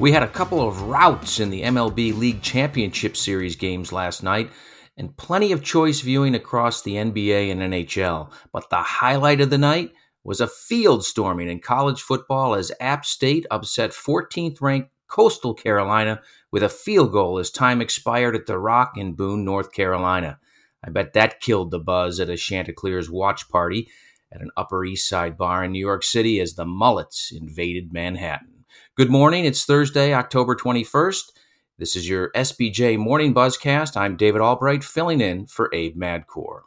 We had a couple of routs in the MLB League Championship Series games last night, and plenty of choice viewing across the NBA and NHL. But the highlight of the night was a field storming in college football as App State upset 14th ranked Coastal Carolina with a field goal as time expired at the Rock in Boone, North Carolina. I bet that killed the buzz at a Chanticleer's watch party at an Upper East Side bar in New York City as the Mullets invaded Manhattan. Good morning. It's Thursday, October 21st. This is your SBJ Morning Buzzcast. I'm David Albright, filling in for Abe Madkour.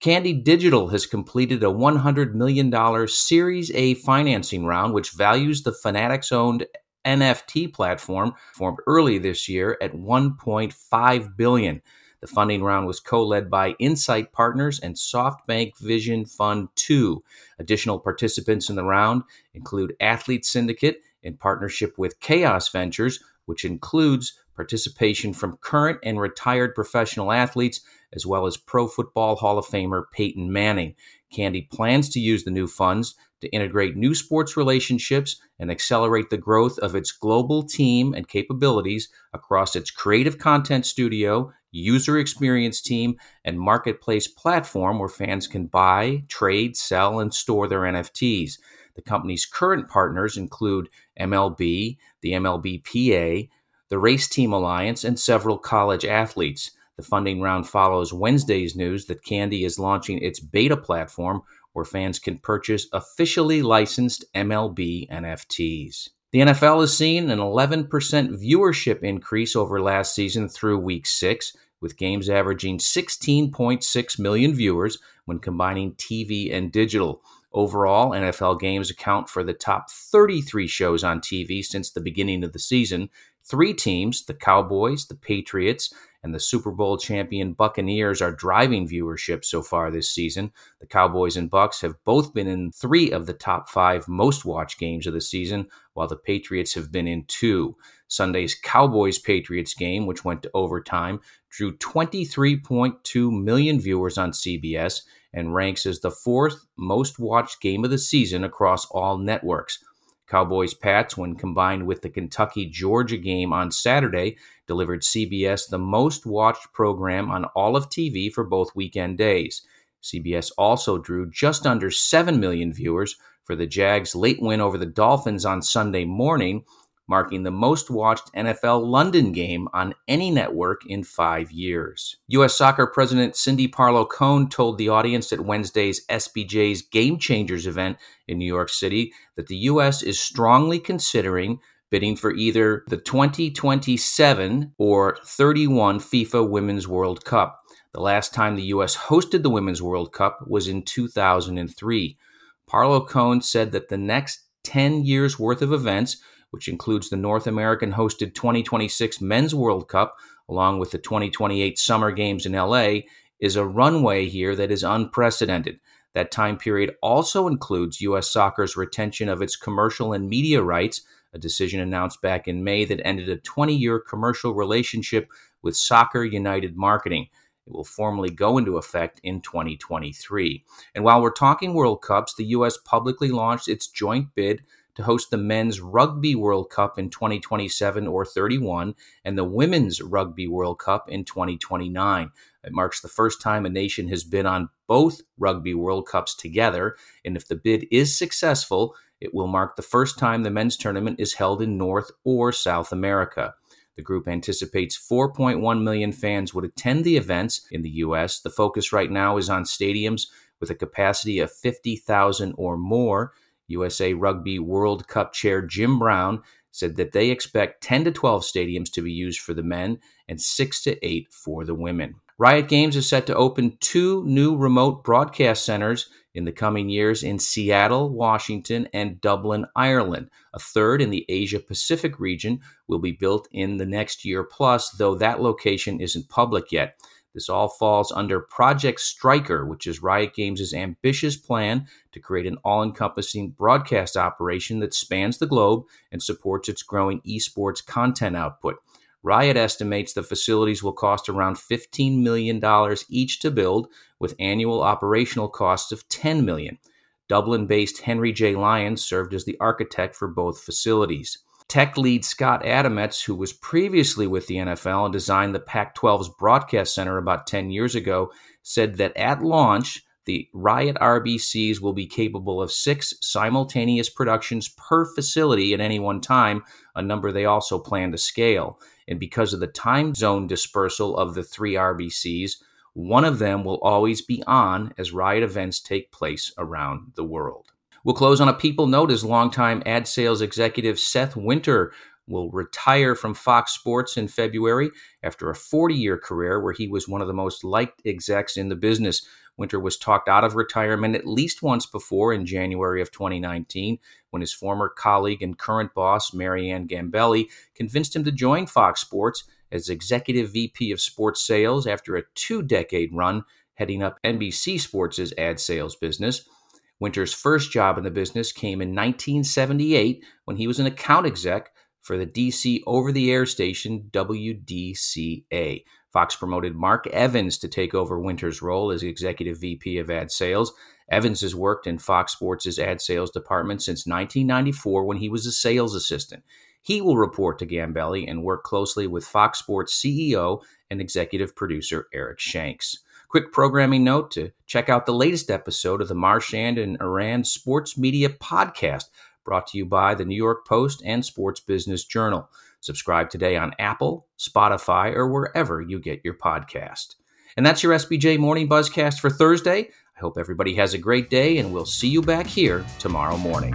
Candy Digital has completed a $100 million Series A financing round, which values the Fanatics owned NFT platform formed early this year at 1.5 billion. The funding round was co-led by Insight Partners and SoftBank Vision Fund 2. Additional participants in the round include Athlete Syndicate in partnership with Chaos Ventures, which includes participation from current and retired professional athletes, as well as Pro Football Hall of Famer Peyton Manning. Candy plans to use the new funds to integrate new sports relationships and accelerate the growth of its global team and capabilities across its creative content studio, user experience team, and marketplace platform where fans can buy, trade, sell, and store their NFTs. The company's current partners include MLB, the MLBPA, the Race Team Alliance, and several college athletes. The funding round follows Wednesday's news that Candy is launching its beta platform where fans can purchase officially licensed MLB NFTs. The NFL has seen an 11% viewership increase over last season through week six, with games averaging 16.6 million viewers when combining TV and digital. Overall, NFL games account for the top 33 shows on TV since the beginning of the season. Three teams, the Cowboys, the Patriots, and the Super Bowl champion Buccaneers are driving viewership so far this season. The Cowboys and Bucks have both been in 3 of the top 5 most watched games of the season, while the Patriots have been in 2. Sunday's Cowboys Patriots game, which went to overtime, drew 23.2 million viewers on CBS and ranks as the fourth most watched game of the season across all networks. Cowboys Pats, when combined with the Kentucky Georgia game on Saturday, delivered CBS the most watched program on all of TV for both weekend days. CBS also drew just under 7 million viewers for the Jags' late win over the Dolphins on Sunday morning, marking the most watched NFL London game on any network in five years. U.S. Soccer President Cindy Parlow Cone told the audience at Wednesday's SBJ's Game Changers event in New York City that the U.S. is strongly considering bidding for either the 2027 or 31 FIFA Women's World Cup. The last time the U.S. hosted the Women's World Cup was in 2003. Parlow Cone said that the next 10 years worth of events which includes the North American hosted 2026 Men's World Cup, along with the 2028 Summer Games in LA, is a runway here that is unprecedented. That time period also includes U.S. soccer's retention of its commercial and media rights, a decision announced back in May that ended a 20 year commercial relationship with Soccer United Marketing. It will formally go into effect in 2023. And while we're talking World Cups, the U.S. publicly launched its joint bid to host the Men's Rugby World Cup in 2027 or 31 and the Women's Rugby World Cup in 2029. It marks the first time a nation has been on both Rugby World Cups together, and if the bid is successful, it will mark the first time the men's tournament is held in North or South America. The group anticipates 4.1 million fans would attend the events in the U.S. The focus right now is on stadiums with a capacity of 50,000 or more. USA Rugby World Cup chair Jim Brown said that they expect 10 to 12 stadiums to be used for the men and 6 to 8 for the women. Riot Games is set to open two new remote broadcast centers in the coming years in Seattle, Washington, and Dublin, Ireland. A third in the Asia Pacific region will be built in the next year plus, though that location isn't public yet. This all falls under Project Striker, which is Riot Games' ambitious plan to create an all encompassing broadcast operation that spans the globe and supports its growing esports content output. Riot estimates the facilities will cost around $15 million each to build, with annual operational costs of 10 million. Dublin based Henry J. Lyons served as the architect for both facilities. Tech lead Scott Adametz, who was previously with the NFL and designed the Pac 12's broadcast center about 10 years ago, said that at launch, the Riot RBCs will be capable of six simultaneous productions per facility at any one time, a number they also plan to scale. And because of the time zone dispersal of the three RBCs, one of them will always be on as Riot events take place around the world. We'll close on a people note as longtime ad sales executive Seth Winter will retire from Fox Sports in February after a 40 year career where he was one of the most liked execs in the business. Winter was talked out of retirement at least once before in January of 2019 when his former colleague and current boss, Marianne Gambelli, convinced him to join Fox Sports as executive VP of sports sales after a two decade run heading up NBC Sports' ad sales business. Winter's first job in the business came in 1978 when he was an account exec for the DC over the air station WDCA. Fox promoted Mark Evans to take over Winter's role as executive VP of ad sales. Evans has worked in Fox Sports' ad sales department since 1994 when he was a sales assistant. He will report to Gambelli and work closely with Fox Sports CEO and executive producer Eric Shanks. Quick programming note to check out the latest episode of the Marchand and Ourand Sports Media Podcast, brought to you by the New York Post and Sports Business Journal. Subscribe today on Apple, Spotify, or wherever you get your podcast. And that's your SBJ Morning Buzzcast for Thursday. I hope everybody has a great day, and we'll see you back here tomorrow morning.